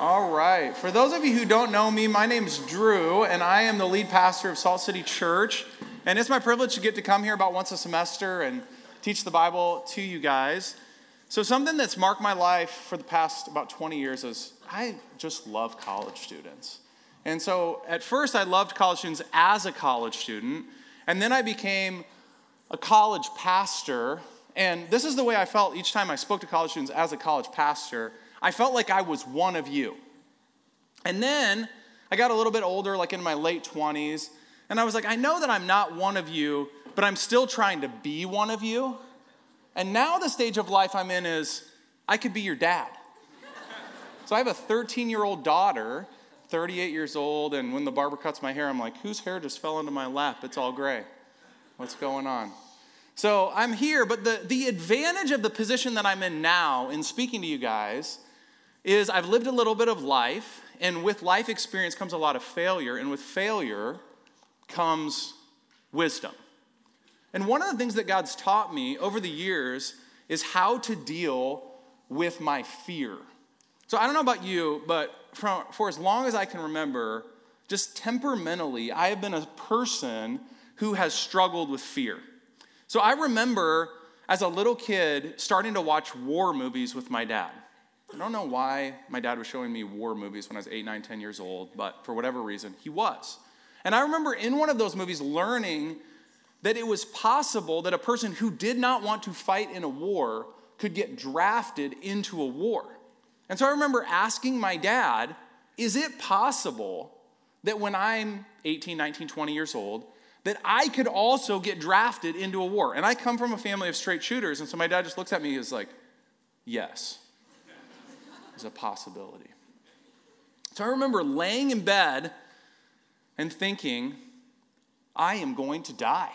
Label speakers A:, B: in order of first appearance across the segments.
A: All right. For those of you who don't know me, my name's Drew, and I am the lead pastor of Salt City Church. And it's my privilege to get to come here about once a semester and teach the Bible to you guys. So, something that's marked my life for the past about 20 years is I just love college students. And so, at first, I loved college students as a college student, and then I became a college pastor. And this is the way I felt each time I spoke to college students as a college pastor. I felt like I was one of you. And then I got a little bit older, like in my late 20s, and I was like, I know that I'm not one of you, but I'm still trying to be one of you. And now the stage of life I'm in is I could be your dad. so I have a 13 year old daughter, 38 years old, and when the barber cuts my hair, I'm like, whose hair just fell into my lap? It's all gray. What's going on? So I'm here, but the, the advantage of the position that I'm in now in speaking to you guys is I've lived a little bit of life, and with life experience comes a lot of failure, and with failure comes wisdom. And one of the things that God's taught me over the years is how to deal with my fear. So I don't know about you, but for, as long as I can remember, just temperamentally, I have been a person who has struggled with fear. So I remember as a little kid starting to watch war movies with my dad. I don't know why my dad was showing me war movies when I was 8, 9, 10 years old, but for whatever reason, he was. And I remember in one of those movies learning that it was possible that a person who did not want to fight in a war could get drafted into a war. And so I remember asking my dad, is it possible that when I'm 18, 19, 20 years old, that I could also get drafted into a war? And I come from a family of straight shooters, and so my dad just looks at me and is like, yes, it's a possibility. So I remember laying in bed and thinking, I am going to die.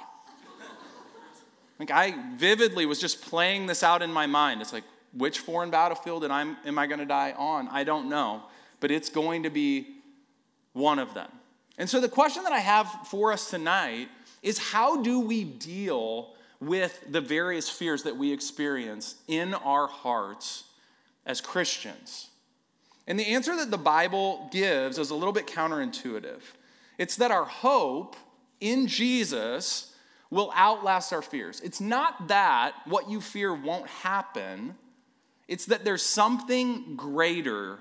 A: Like I vividly was just playing this out in my mind. It's like, which foreign battlefield am, am I going to die on? I don't know, but it's going to be one of them. And so the question that I have for us tonight is how do we deal with the various fears that we experience in our hearts as Christians? And the answer that the Bible gives is a little bit counterintuitive. It's that our hope in Jesus will outlast our fears. It's not that what you fear won't happen, it's that there's something greater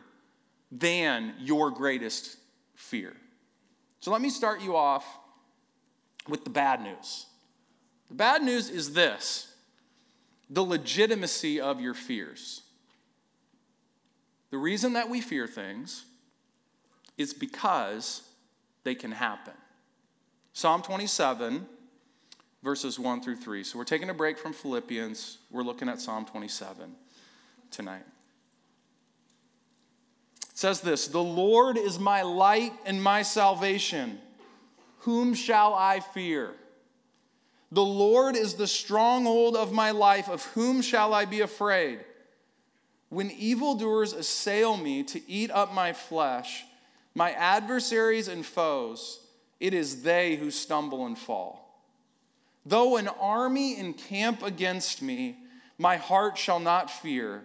A: than your greatest fear. So let me start you off with the bad news. The bad news is this the legitimacy of your fears. The reason that we fear things is because they can happen. Psalm 27 verses 1 through 3. So we're taking a break from Philippians. We're looking at Psalm 27 tonight. It says this The Lord is my light and my salvation. Whom shall I fear? The Lord is the stronghold of my life. Of whom shall I be afraid? When evildoers assail me to eat up my flesh, my adversaries and foes, it is they who stumble and fall. Though an army encamp against me, my heart shall not fear.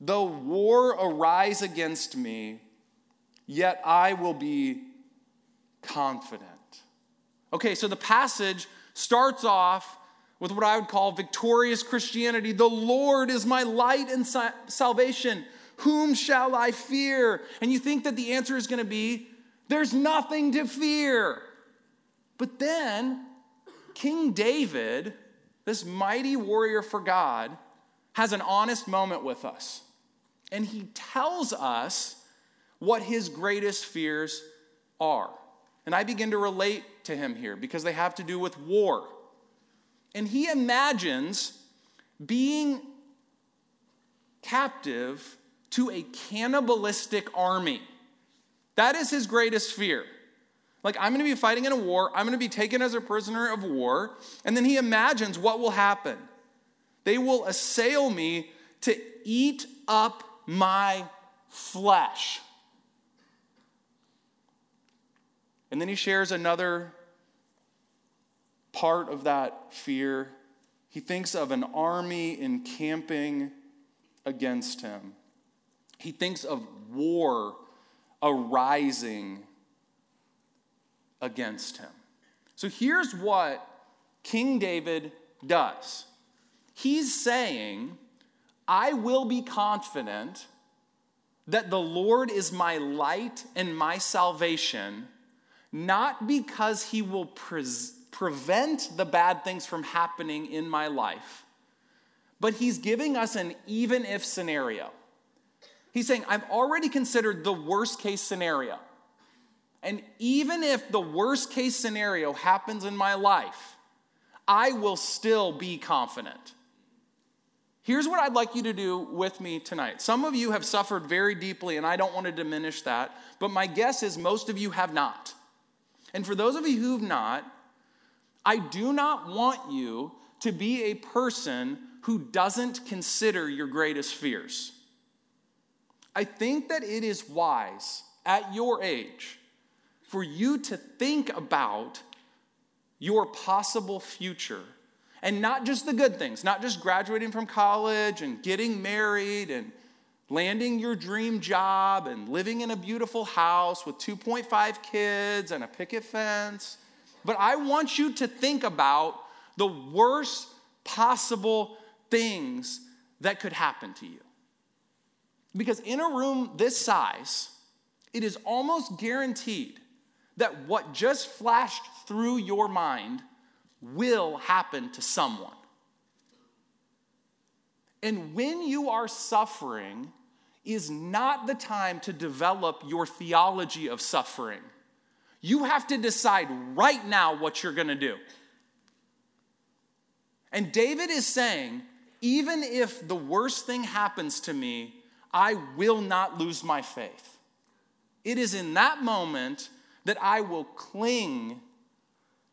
A: Though war arise against me, yet I will be confident. Okay, so the passage starts off with what I would call victorious Christianity. The Lord is my light and salvation. Whom shall I fear? And you think that the answer is going to be there's nothing to fear. But then King David, this mighty warrior for God, has an honest moment with us. And he tells us what his greatest fears are. And I begin to relate to him here because they have to do with war. And he imagines being captive to a cannibalistic army. That is his greatest fear. Like, I'm going to be fighting in a war. I'm going to be taken as a prisoner of war. And then he imagines what will happen. They will assail me to eat up my flesh. And then he shares another part of that fear. He thinks of an army encamping against him. He thinks of war arising against him. So here's what King David does he's saying, I will be confident that the Lord is my light and my salvation, not because he will pre- prevent the bad things from happening in my life, but he's giving us an even if scenario. He's saying, I've already considered the worst case scenario. And even if the worst case scenario happens in my life, I will still be confident. Here's what I'd like you to do with me tonight. Some of you have suffered very deeply, and I don't want to diminish that, but my guess is most of you have not. And for those of you who've not, I do not want you to be a person who doesn't consider your greatest fears. I think that it is wise at your age for you to think about your possible future and not just the good things, not just graduating from college and getting married and landing your dream job and living in a beautiful house with 2.5 kids and a picket fence. But I want you to think about the worst possible things that could happen to you. Because in a room this size, it is almost guaranteed that what just flashed through your mind will happen to someone. And when you are suffering, is not the time to develop your theology of suffering. You have to decide right now what you're going to do. And David is saying, even if the worst thing happens to me, I will not lose my faith. It is in that moment that I will cling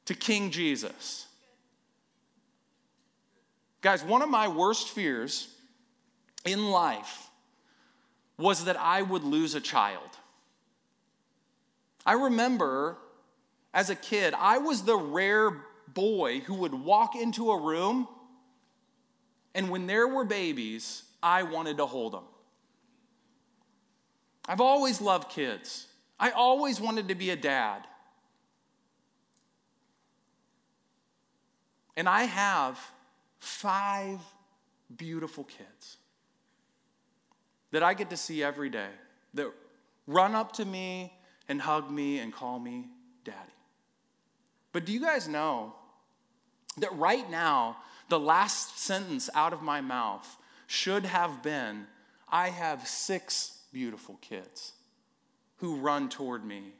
A: to King Jesus. Guys, one of my worst fears in life was that I would lose a child. I remember as a kid, I was the rare boy who would walk into a room, and when there were babies, I wanted to hold them. I've always loved kids. I always wanted to be a dad. And I have five beautiful kids that I get to see every day that run up to me and hug me and call me daddy. But do you guys know that right now, the last sentence out of my mouth should have been I have six beautiful kids who run toward me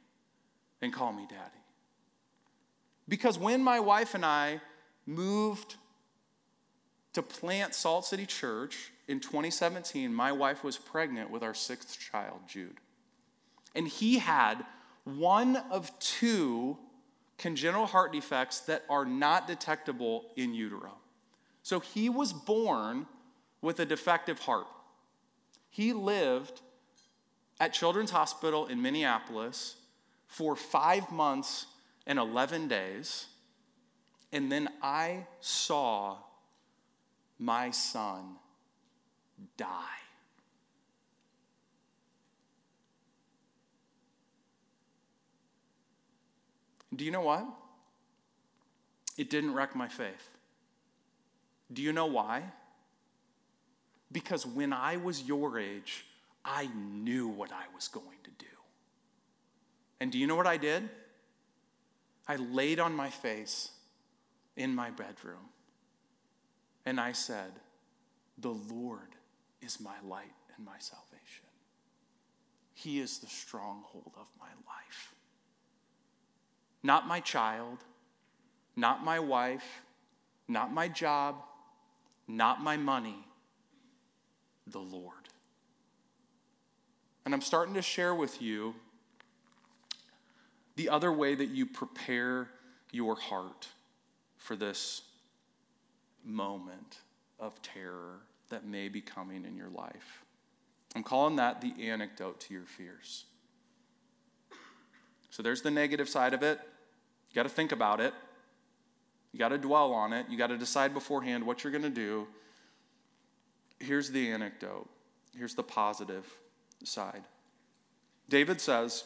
A: and call me daddy. Because when my wife and I moved to plant Salt City Church in 2017, my wife was pregnant with our sixth child, Jude. And he had one of two congenital heart defects that are not detectable in utero. So he was born with a defective heart. He lived at Children's Hospital in Minneapolis for five months and 11 days and then I saw my son die. Do you know what? It didn't wreck my faith. Do you know why? Because when I was your age, I knew what I was going to do. And do you know what I did? I laid on my face in my bedroom. And I said, The Lord is my light and my salvation. He is the stronghold of my life. Not my child, not my wife, not my job, not my money, the Lord. And I'm starting to share with you the other way that you prepare your heart for this moment of terror that may be coming in your life. I'm calling that the antidote to your fears. So there's the negative side of it. You got to think about it. You got to dwell on it. You got to decide beforehand what you're going to do. Here's the anecdote. Here's the positive. side. David says,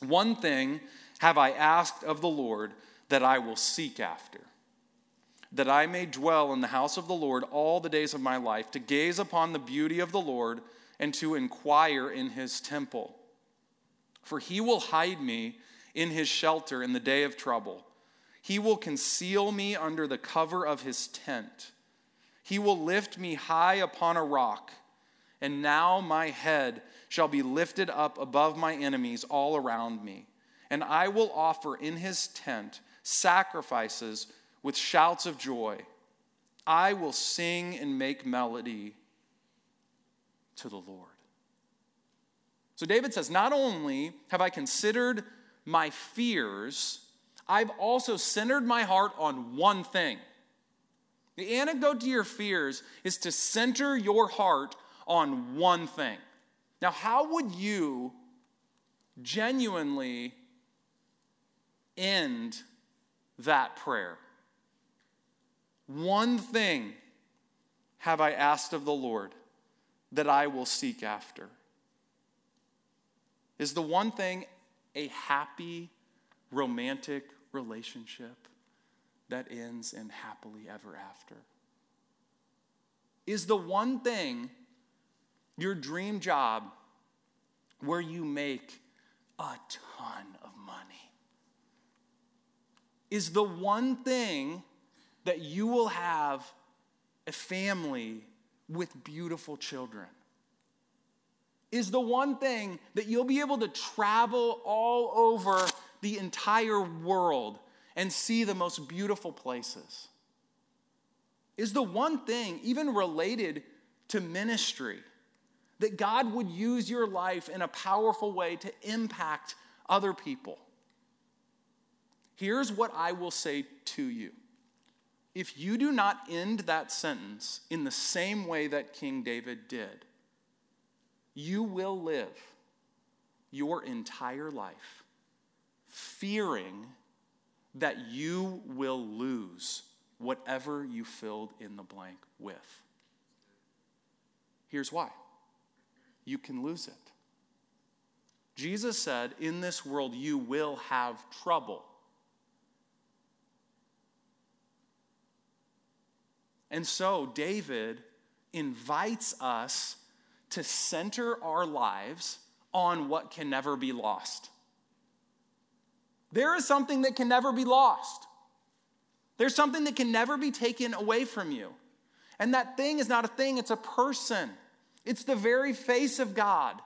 A: One thing have I asked of the Lord that I will seek after, that I may dwell in the house of the Lord all the days of my life, to gaze upon the beauty of the Lord and to inquire in his temple. For he will hide me in his shelter in the day of trouble. He will conceal me under the cover of his tent. He will lift me high upon a rock. And now my head shall be lifted up above my enemies all around me. And I will offer in his tent sacrifices with shouts of joy. I will sing and make melody to the Lord. So David says, Not only have I considered my fears, I've also centered my heart on one thing. The antidote to your fears is to center your heart on one thing. Now, how would you genuinely end that prayer? One thing have I asked of the Lord that I will seek after. Is the one thing a happy, romantic relationship that ends in happily ever after? Is the one thing your dream job where you make a ton of money? Is the one thing that you will have a family with beautiful children? Is the one thing that you'll be able to travel all over the entire world and see the most beautiful places? Is the one thing, even related to ministry, that God would use your life in a powerful way to impact other people. Here's what I will say to you. If you do not end that sentence in the same way that King David did, you will live your entire life fearing that you will lose whatever you filled in the blank with. Here's why you can lose it. Jesus said, In this world you will have trouble. And so David invites us to center our lives on what can never be lost. There is something that can never be lost. There's something that can never be taken away from you. And that thing is not a thing, it's a person. It's the very face of God.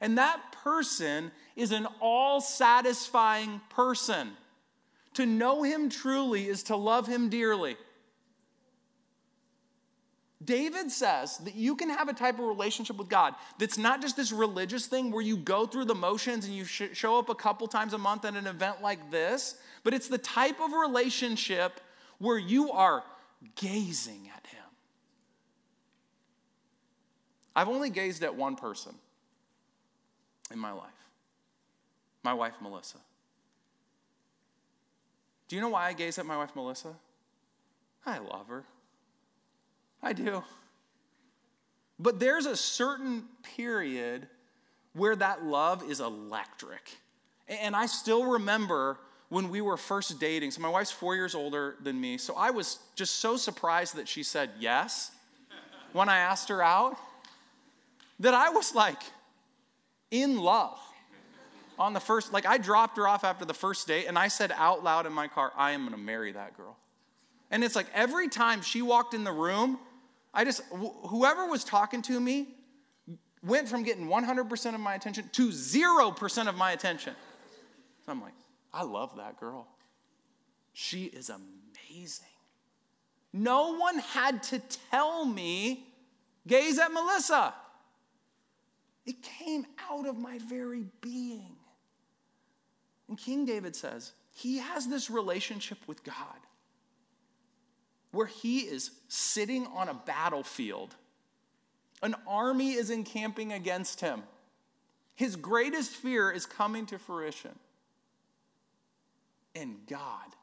A: And that person is an all satisfying person. To know him truly is to love him dearly. David says that you can have a type of relationship with God that's not just this religious thing where you go through the motions and you sh- show up a couple times a month at an event like this, but it's the type of relationship where you are gazing at Him. I've only gazed at one person in my life my wife, Melissa. Do you know why I gaze at my wife, Melissa? I love her. I do. But there's a certain period where that love is electric. And I still remember when we were first dating. So my wife's four years older than me. So I was just so surprised that she said yes when I asked her out that I was like in love on the first, like I dropped her off after the first date and I said out loud in my car, I am gonna marry that girl. And it's like every time she walked in the room, I just, wh- whoever was talking to me went from getting 100% of my attention to 0% of my attention. So I'm like, I love that girl. She is amazing. No one had to tell me, gaze at Melissa. It came out of my very being. And King David says he has this relationship with God where he is sitting on a battlefield. An army is encamping against him. His greatest fear is coming to fruition. And God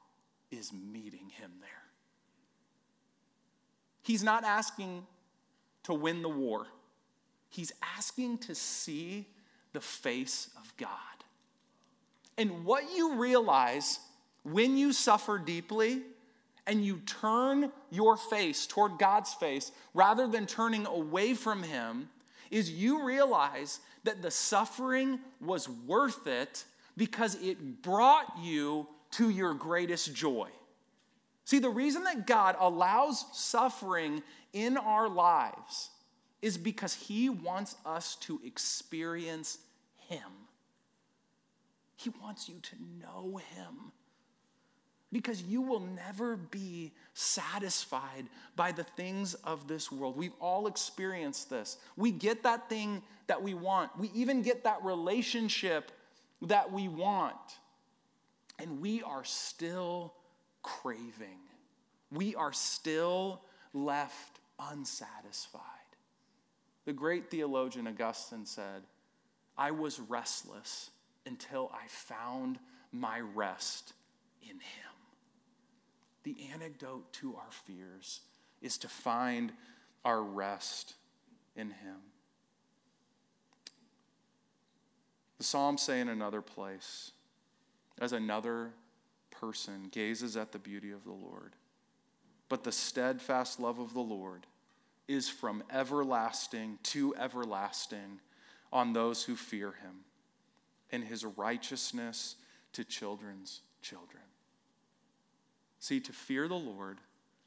A: is meeting him there. He's not asking to win the war. He's asking to see the face of God. And what you realize when you suffer deeply and you turn your face toward God's face rather than turning away from Him is you realize that the suffering was worth it because it brought you to your greatest joy. See, the reason that God allows suffering in our lives is because He wants us to experience Him. He wants you to know Him. Because you will never be satisfied by the things of this world. We've all experienced this. We get that thing that we want, we even get that relationship that we want. And we are still craving. We are still left unsatisfied. The great theologian Augustine said, I was restless until I found my rest in Him. The antidote to our fears is to find our rest in Him. The Psalms say in another place, as another person gazes at the beauty of the Lord, but the steadfast love of the Lord is from everlasting to everlasting on those who fear him, and his righteousness to children's children. See, to fear the Lord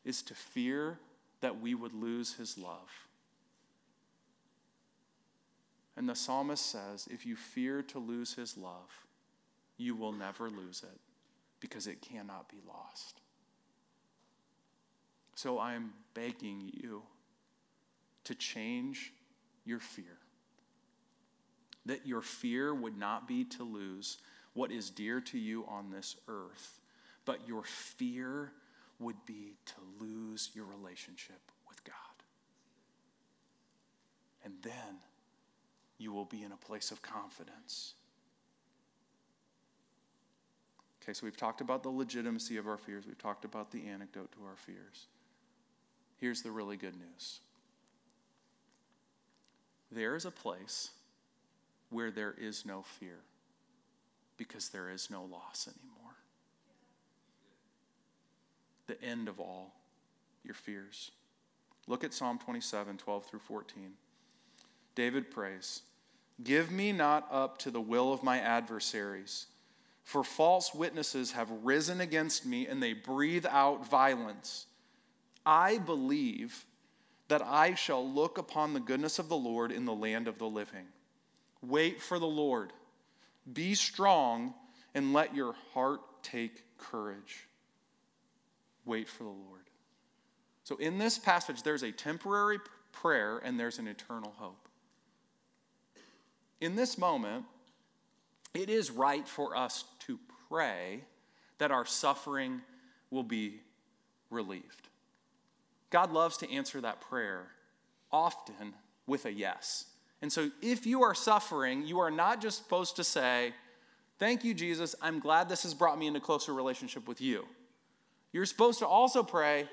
A: is to fear that we would lose his love. And the psalmist says, if you fear to lose his love, you will never lose it because it cannot be lost. So I'm begging you to change your fear. That your fear would not be to lose what is dear to you on this earth, but your fear would be to lose your relationship with God. And then you will be in a place of confidence. Okay, so we've talked about the legitimacy of our fears, we've talked about the antidote to our fears. Here's the really good news there is a place where there is no fear because there is no loss anymore. The end of all your fears. Look at Psalm 27 12 through 14. David prays, Give me not up to the will of my adversaries, for false witnesses have risen against me and they breathe out violence. I believe that I shall look upon the goodness of the Lord in the land of the living. Wait for the Lord. Be strong and let your heart take courage. Wait for the Lord. So, in this passage, there's a temporary prayer and there's an eternal hope. In this moment, it is right for us to pray that our suffering will be relieved. God loves to answer that prayer often with a yes. And so if you are suffering, you are not just supposed to say, Thank you, Jesus. I'm glad this has brought me into closer relationship with you. You're supposed to also pray,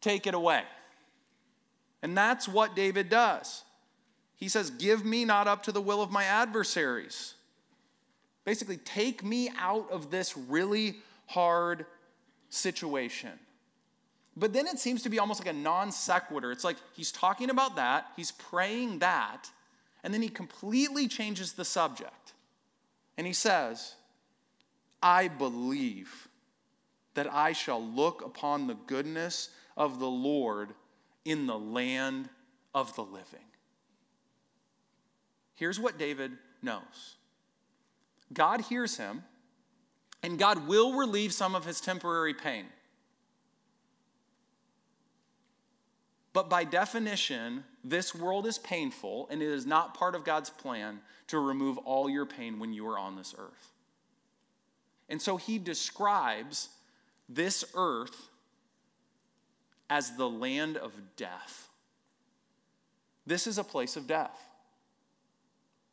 A: Take it away. And that's what David does. He says, Give me not up to the will of my adversaries. Basically, take me out of this really hard situation. But then it seems to be almost like a non sequitur. It's like he's talking about that, he's praying that, and then he completely changes the subject. And he says, I believe that I shall look upon the goodness of the Lord in the land of the living. Here's what David knows God hears him, and God will relieve some of his temporary pain. But by definition, this world is painful, and it is not part of God's plan to remove all your pain when you are on this earth. And so he describes this earth as the land of death. This is a place of death.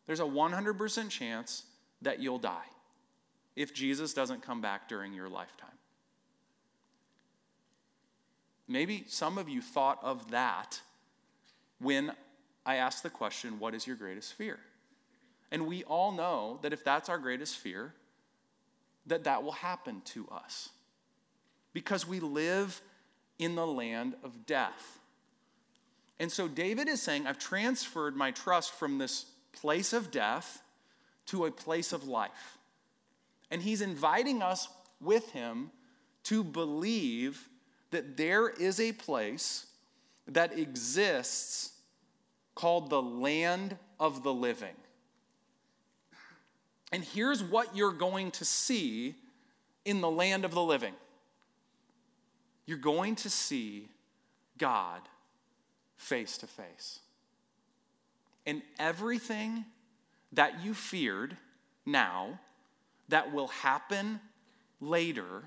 A: There's a 100% chance that you'll die if Jesus doesn't come back during your lifetime. Maybe some of you thought of that when I asked the question, What is your greatest fear? And we all know that if that's our greatest fear, that that will happen to us because we live in the land of death. And so David is saying, I've transferred my trust from this place of death to a place of life. And he's inviting us with him to believe that there is a place that exists called the land of the living. And here's what you're going to see in the land of the living you're going to see God face to face. And everything that you feared now that will happen later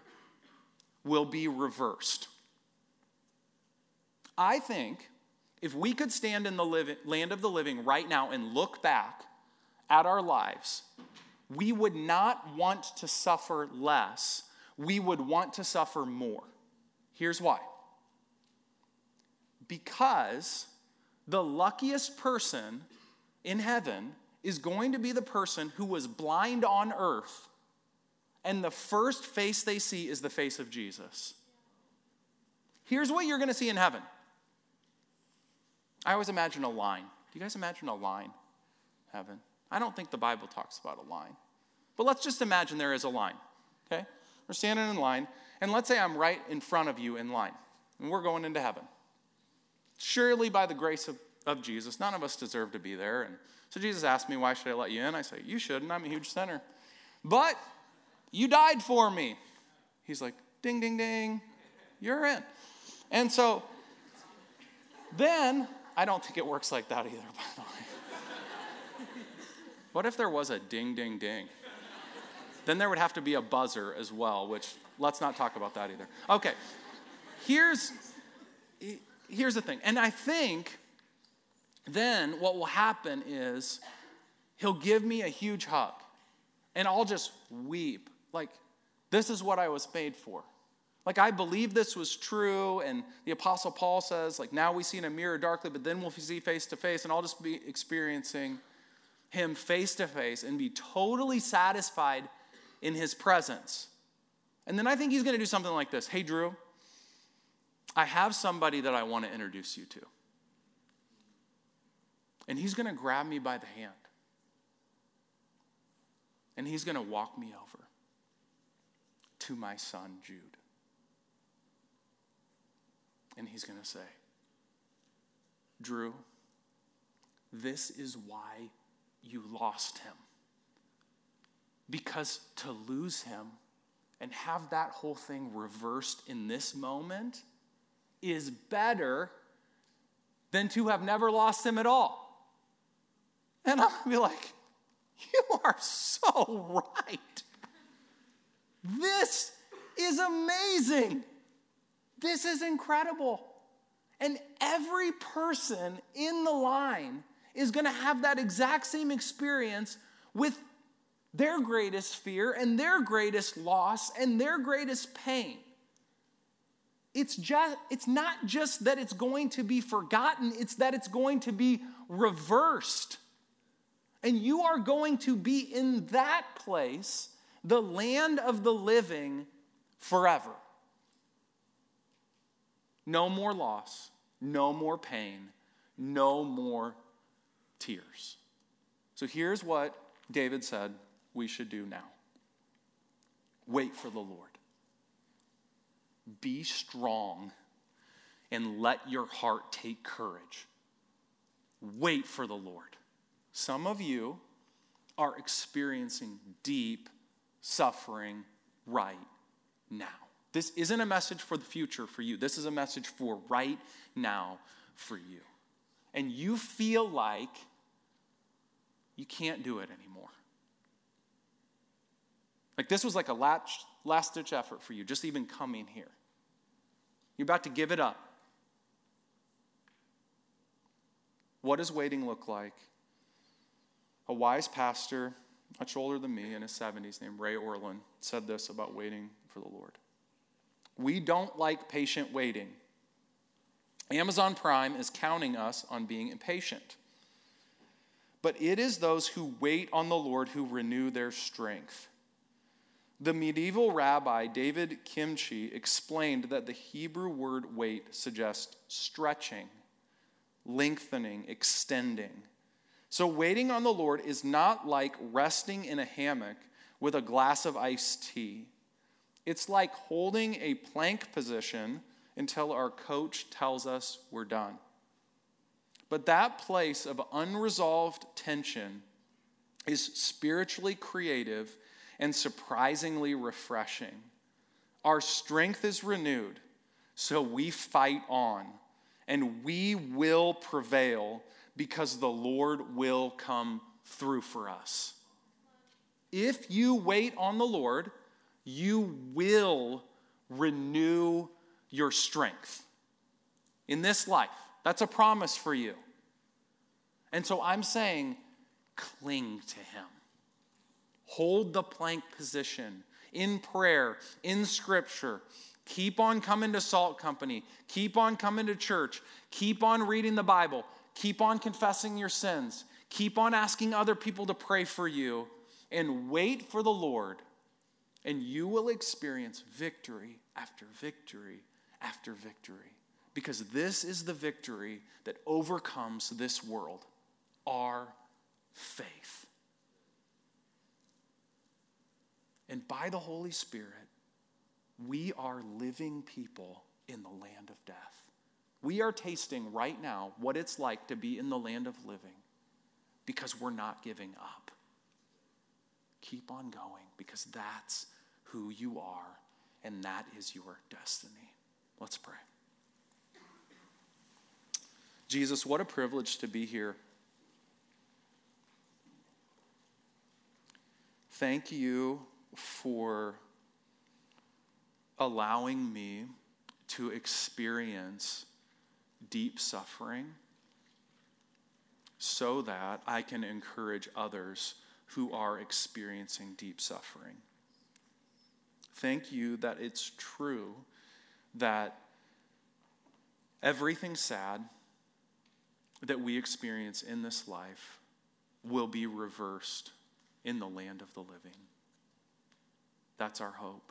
A: will be reversed. I think if we could stand in the living, land of the living right now and look back at our lives, we would not want to suffer less. We would want to suffer more. Here's why because the luckiest person in heaven is going to be the person who was blind on earth, and the first face they see is the face of Jesus. Here's what you're going to see in heaven. I always imagine a line. Do you guys imagine a line? Heaven. I don't think the Bible talks about a line. But let's just imagine there is a line. Okay? We're standing in line, and let's say I'm right in front of you in line, and we're going into heaven. Surely by the grace of, of Jesus, none of us deserve to be there. And so Jesus asked me, Why should I let you in? I say, You shouldn't. I'm a huge sinner. But you died for me. He's like, Ding, ding, ding. You're in. And so then, I don't think it works like that either, by the way. what if there was a ding, ding, ding? Then there would have to be a buzzer as well, which let's not talk about that either. Okay, here's, here's the thing. And I think then what will happen is he'll give me a huge hug and I'll just weep. Like, this is what I was made for. Like, I believe this was true, and the Apostle Paul says, like, now we see in a mirror darkly, but then we'll see face to face, and I'll just be experiencing him face to face and be totally satisfied in his presence. And then I think he's going to do something like this Hey, Drew, I have somebody that I want to introduce you to. And he's going to grab me by the hand. And he's going to walk me over to my son, Jude. And he's going to say, Drew, this is why you lost him. Because to lose him and have that whole thing reversed in this moment is better than to have never lost him at all. And I'm gonna be like, you are so right. This is amazing. This is incredible. And every person in the line is going to have that exact same experience with their greatest fear and their greatest loss and their greatest pain. It's just it's not just that it's going to be forgotten, it's that it's going to be reversed. And you are going to be in that place, the land of the living forever. No more loss, no more pain, no more tears. So here's what David said we should do now wait for the Lord. Be strong and let your heart take courage. Wait for the Lord. Some of you are experiencing deep suffering right now. This isn't a message for the future for you. This is a message for right now for you. And you feel like you can't do it anymore. Like this was like a last, last ditch effort for you, just even coming here. You're about to give it up. What does waiting look like? A wise pastor, much older than me, in his 70s, named Ray Ortlund, said this about waiting for the Lord. We don't like patient waiting. Amazon Prime is counting us on being impatient. but it is those who wait on the Lord who renew their strength. The medieval rabbi David Kimchi explained that the Hebrew word wait suggests stretching, lengthening, extending. So, waiting on the Lord is not like resting in a hammock with a glass of iced tea. It's like holding a plank position until our coach tells us we're done. But that place of unresolved tension is spiritually creative and surprisingly refreshing. Our strength is renewed, so we fight on, and we will prevail because the Lord will come through for us. If you wait on the Lord, you will renew your strength in this life. That's a promise for you. And so I'm saying, cling to Him. Hold the plank position in prayer, in scripture. Keep on coming to Salt Company. Keep on coming to church. Keep on reading the Bible. Keep on confessing your sins. Keep on asking other people to pray for you. And wait for the Lord. And you will experience victory after victory after victory. Because this is the victory that overcomes this world our faith. And by the Holy Spirit, we are living people in the land of death. We are tasting right now what it's like to be in the land of living because we're not giving up. Keep on going because that's who you are and that is your destiny. Let's pray. Jesus, what a privilege to be here. Thank you for allowing me to experience deep suffering so that I can encourage others who are experiencing deep suffering. Thank you that it's true that everything sad that we experience in this life will be reversed in the land of the living. That's our hope.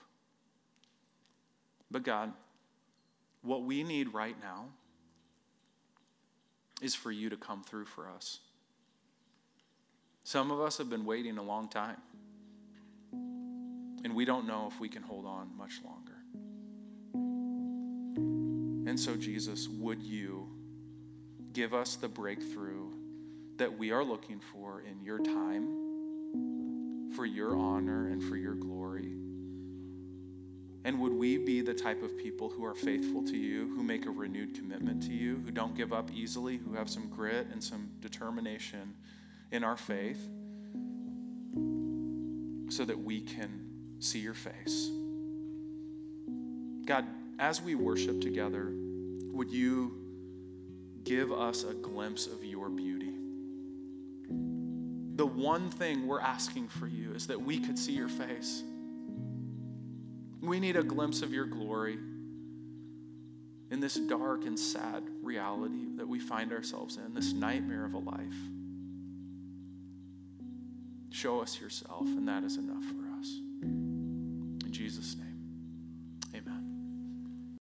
A: But God, what we need right now is for you to come through for us. Some of us have been waiting a long time, and we don't know if we can hold on much longer. And so, Jesus, would you give us the breakthrough that we are looking for in your time, for your honor, and for your glory? And would we be the type of people who are faithful to you, who make a renewed commitment to you, who don't give up easily, who have some grit and some determination in our faith, so that we can see your face? God, as we worship together, would you give us a glimpse of your beauty? The one thing we're asking for you is that we could see your face. We need a glimpse of your glory in this dark and sad reality that we find ourselves in, this nightmare of a life. Show us yourself, and that is enough for us. In Jesus' name.